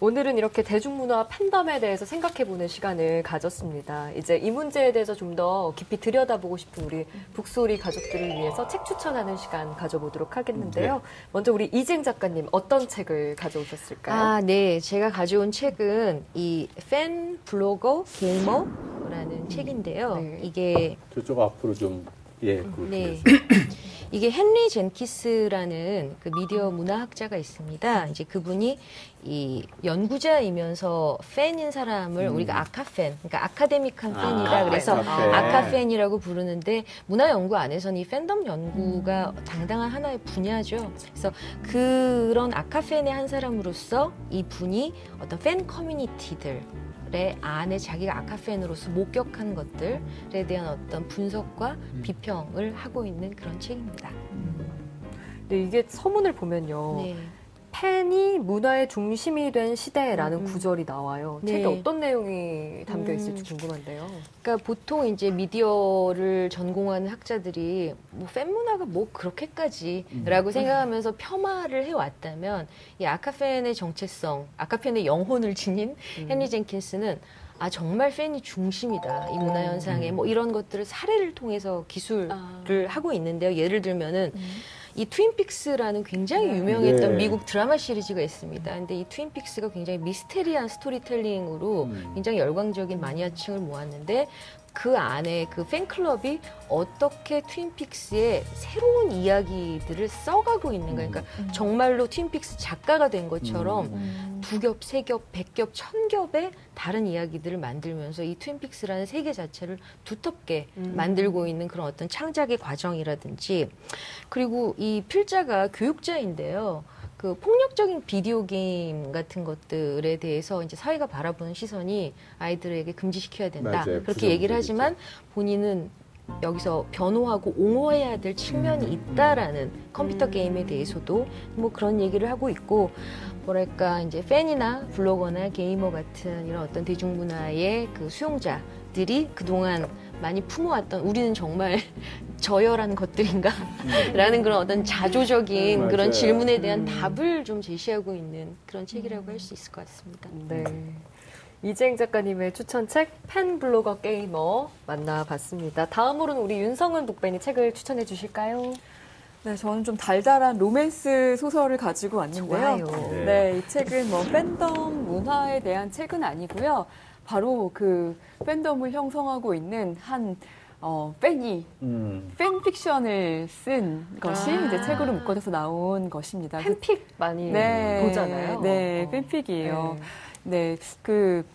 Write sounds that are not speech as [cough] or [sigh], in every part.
오늘은 이렇게 대중문화 팬덤에 대해서 생각해보는 시간을 가졌습니다. 이제 이 문제에 대해서 좀 더 깊이 들여다보고 싶은 우리 북소리 가족들을 위해서 책 추천하는 시간 가져보도록 하겠는데요. 네. 먼저 우리 이쟁 작가님 어떤 책을 가져오셨을까요? 아, 네. 제가 가져온 책은 이 팬 블로거 게이머라는 책인데요. 네. 이게 저쪽 앞으로 좀 예, 그렇게 네. 해서. 이게 헨리 젠키스라는 그 미디어 문화학자가 있습니다. 이제 그분이 이 연구자이면서 팬인 사람을 음. 우리가 아카팬, 그러니까 아카데믹한 아, 팬이다. 그래서 아카팬. 아카팬이라고 부르는데 문화 연구 안에서는 이 팬덤 연구가 당당한 하나의 분야죠. 그래서 그런 아카팬의 한 사람으로서 이 분이 어떤 팬 커뮤니티들 의 안에 자기가 아카팬으로서 목격한 것들에 대한 어떤 분석과 비평을 하고 있는 그런 책입니다. 네, 이게 서문을 보면요. 네. 팬이 문화의 중심이 된 시대라는 음, 음. 구절이 나와요. 네. 책에 어떤 내용이 담겨 있을지 음. 궁금한데요. 그러니까 보통 이제 미디어를 전공하는 학자들이 뭐 팬 문화가 뭐 그렇게까지라고 생각하면서 폄하를 해왔다면 이 아카팬의 정체성, 아카팬의 영혼을 지닌 음. 헨리 젠킨스는 아 정말 팬이 중심이다 이 문화 현상에 뭐 이런 것들을 사례를 통해서 기술을 아. 하고 있는데요. 예를 들면은 이 Twin Peaks라는 굉장히 네. 유명했던 네. 미국 드라마 시리즈가 있습니다. 근데 이 Twin Peaks가 굉장히 미스테리한 스토리텔링으로 음. 굉장히 열광적인 마니아층을 모았는데 그 안에 그 팬클럽이 어떻게 Twin Peaks의 새로운 이야기들을 써가고 있는가. 그러니까 정말로 Twin Peaks 작가가 된 것처럼 음. 두 겹, 세 겹, 백 겹, 천 겹의 다른 이야기들을 만들면서 이 Twin Peaks라는 세계 자체를 두텁게 음. 만들고 있는 그런 어떤 창작의 과정이라든지 그리고 이 필자가 교육자인데요. 그 폭력적인 비디오 게임 같은 것들에 대해서 이제 사회가 바라보는 시선이 아이들에게 금지시켜야 된다. 맞아요. 그렇게 얘기를. 하지만 본인은 여기서 변호하고 옹호해야 될 측면이 있다라는 컴퓨터 음. 게임에 대해서도 뭐 그런 얘기를 하고 있고 뭐랄까 이제 팬이나 블로거나 게이머 같은 이런 어떤 대중문화의 그 수용자들이 그동안 많이 품어왔던 우리는 정말 저열한 것들인가? 라는 그런 어떤 자조적인 음, 그런. 질문에 대한 음. 답을 좀 제시하고 있는 그런 책이라고 할 수 있을 것 같습니다. 네. 이재행 작가님의 추천책 팬 블로거 게이머 만나봤습니다. 다음으로는 우리 윤성은 북벤이 책을 추천해 주실까요? 네, 저는 좀 달달한 로맨스 소설을 가지고 왔는데요. 좋아요. 네. 네, 이 책은 뭐 팬덤 문화에 대한 책은 아니고요. 바로 그 팬덤을 형성하고 있는 한 어, 팬이 음. 팬픽션을 쓴 것이 아. 이제 책으로 묶어져서 나온 것입니다. 팬픽 많이 네, 보잖아요. 네, 어. 팬픽이에요. 네. 네, 그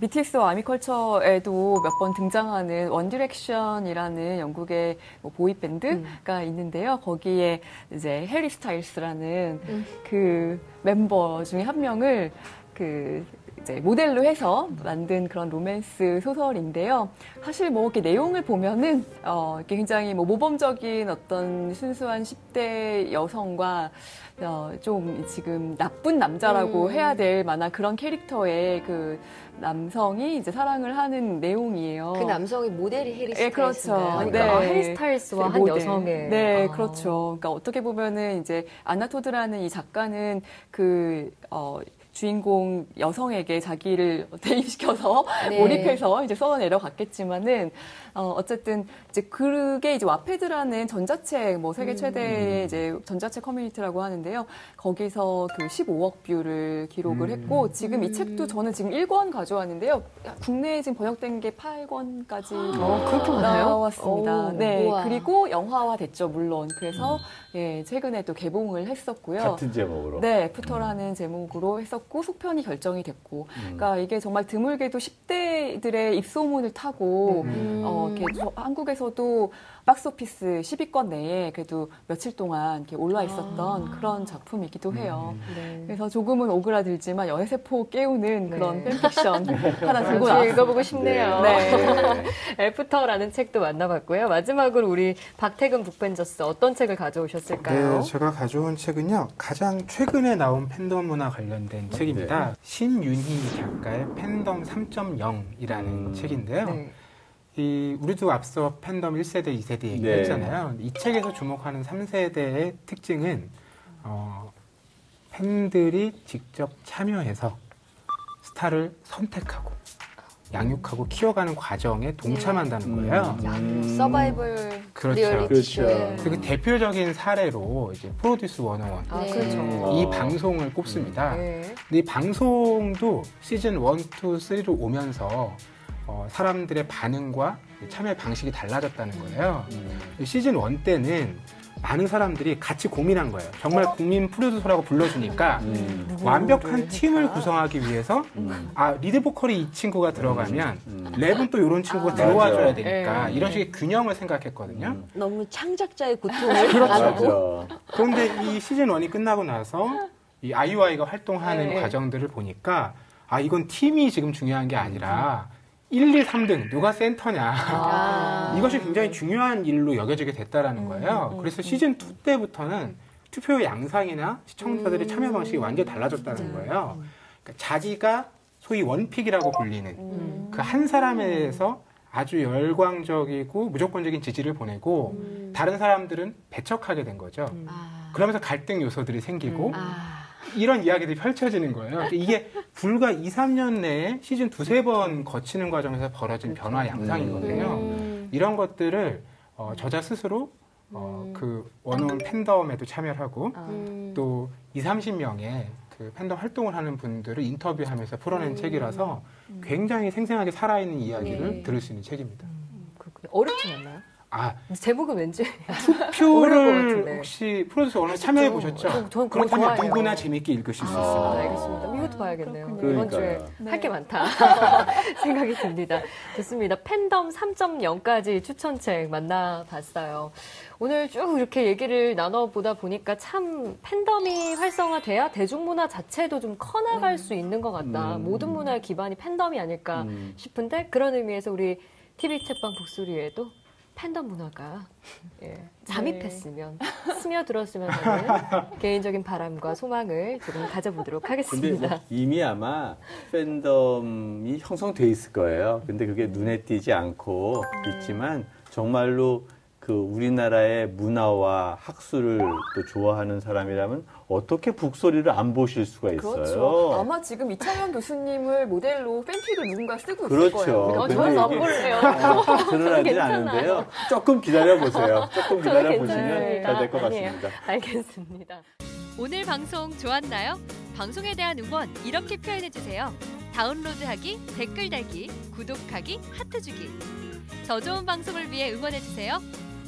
BTS와 아미컬처에도 몇 번 등장하는 One Direction이라는 영국의 뭐 boy band가 있는데요. 거기에 이제 Harry Styles라는 음. 그 멤버 중에 한 명을 그 이제 모델로 해서 만든 그런 로맨스 소설인데요. 사실 뭐 이렇게 내용을 보면은 어 굉장히 뭐 모범적인 어떤 순수한 10대 여성과 어, 좀 지금 나쁜 남자라고 음. 해야 될 만한 그런 캐릭터의 그 남성이 이제 사랑을 하는 내용이에요. 그 남성의 모델이 해리 예, 그렇죠. 스타일스인가요? 그러니까 네. 아, 해리 스타일스와 한 모델. 여성의 네, 아. 그렇죠. 그러니까 어떻게 보면은 이제 아나토드라는 이 작가는 그 어, 주인공 여성에게 자기를 [laughs] 대입시켜서 네. 몰입해서 이제 써 내려갔겠지만은 어, 어쨌든 이제 그게 이제 Wattpad라는 전자책 뭐 세계 최대의 이제 전자책 커뮤니티라고 하는데요. 거기서 그 15억 뷰를 기록을 음. 했고 지금 이 음. 책도 저는 지금 1권 가져왔는데요. 국내에 지금 번역된 게 8권까지 어, 그렇게 많아요? 나왔습니다. 오, 네. 우와. 그리고 영화화 됐죠, 물론. 그래서 예, 최근에 또 개봉을 했었고요. 같은 제목으로. 네, After라는 제목으로 했었고 속편이 결정이 됐고, 음. 그러니까 이게 정말 드물게도 10대들의 입소문을 타고 음. 어, 이렇게 저- 한국에서도 박스오피스 10위권 내에 그래도 며칠 동안 이렇게 올라 있었던 그런 작품이기도 해요. 네. 그래서 조금은 오그라들지만 연애세포 깨우는 그런 네. 팬픽션 [laughs] 하나 들고 나왔습니다. 읽어보고 싶네요. 네. [laughs] After라는 책도 만나봤고요. 마지막으로 우리 박태근 북벤저스 어떤 책을 가져오셨을까요? 네, 제가 가져온 책은요. 가장 최근에 나온 팬덤 문화 관련된 책 입니다. 신윤희 작가의 팬덤 3.0이라는 음. 책인데요. 네. 이 우리도 앞서 팬덤 1세대, 2세대 네. 얘기했잖아요. 이 책에서 주목하는 3세대의 특징은 어, 팬들이 직접 참여해서 스타를 선택하고 양육하고 키워가는 과정에 동참한다는 거예요. 음. 야, 서바이벌 그렇죠. 리얼리티 그렇죠. 쇼. 그 대표적인 사례로 이제 Produce 101 아, 네. 그렇죠. 음. 이 어. 방송을 꼽습니다. 네. 근데 이 방송도 시즌 1, 2, 3로 오면서 어, 사람들의 반응과 참여 방식이 달라졌다는 거예요. 음. 시즌 1 때는 많은 사람들이 같이 고민한 거예요. 정말 국민 프로듀서라고 불러주니까 음. 완벽한 팀을 구성하기 위해서 음. 아 리드 보컬이 이 친구가 들어가면 음. 랩은 또 이런 친구가 아. 들어와줘야 맞아. 되니까 네. 이런 식의 균형을 생각했거든요. 음. 너무 창작자의 고통을 [laughs] 그렇죠. 그런데 이 시즌 1이 끝나고 나서 이 아이오아이가 활동하는 네. 과정들을 보니까 아 이건 팀이 지금 중요한 게 아니라 1, 2, 3등 누가 센터냐 아. 이것이 굉장히 중요한 일로 여겨지게 됐다라는 거예요. 그래서 시즌 2 때부터는 투표 양상이나 시청자들의 참여 방식이 완전히 달라졌다는 거예요. 그러니까 자기가 소위 원픽이라고 불리는 그 한 사람에 대해서 아주 열광적이고 무조건적인 지지를 보내고 다른 사람들은 배척하게 된 거죠. 아. 그러면서 갈등 요소들이 생기고 아. 이런 이야기들이 펼쳐지는 거예요. 그러니까 이게 불과 2, 3년 내에 시즌 두세 번 거치는 과정에서 벌어진 변화 양상이거든요. 음. 이런 것들을 어, 저자 스스로 어, 그 원어원 팬덤에도 참여를 하고 아. 음. 또 2, 30명의 그 팬덤 활동을 하는 분들을 인터뷰하면서 풀어낸 책이라서 굉장히 생생하게 살아있는 이야기를 네. 들을 수 있는 책입니다. 어렵지 않나요? 아, 제목은 왠지 투표를. [laughs] 혹시 프로듀서 오늘 참여해 보셨죠? 저- 저는 그거 그렇다면 좋아해요. 누구나 재밌게 읽으실 수 아, 있습니다. 알겠습니다. 이것도 봐야겠네요. 그렇군요. 이번 주에 그러니까요. 할게 많다 [laughs] 생각이 듭니다. 좋습니다. 팬덤 3.0까지 추천책 만나봤어요. 오늘 쭉 이렇게 얘기를 나눠보다 보니까 참 팬덤이 활성화돼야 대중문화 자체도 좀 커나갈 수 있는 것 같다. 음. 모든 문화의 기반이 팬덤이 아닐까 음. 싶은데 그런 의미에서 우리 TV 책방 북소리에도 팬덤 문화가 예, 잠입했으면 [laughs] 스며들었으면 하는 개인적인 바람과 소망을 조금 가져보도록 근데 하겠습니다. 뭐 이미 아마 팬덤이 형성돼 있을 거예요. 근데 그게 눈에 띄지 않고 있지만 정말로 그 우리나라의 문화와 학술을 또 좋아하는 사람이라면 어떻게 북소리를 안 보실 수가 있어요. 그렇죠. 아마 지금 이창현 교수님을 모델로 팬티를 누군가 쓰고 있을 그렇죠. 거예요. 어, 근데 저는 안 볼래요. 드러나지 괜찮아요. 않은데요. 조금 기다려 보세요. 조금 기다려 보시면 괜찮습니다. 잘될것 아니에요. 같습니다. 알겠습니다. 오늘 방송 좋았나요? 방송에 대한 응원 이렇게 표현해 주세요. 다운로드하기, 댓글 달기, 구독하기, 하트 주기. 더 좋은 방송을 위해 응원해 주세요.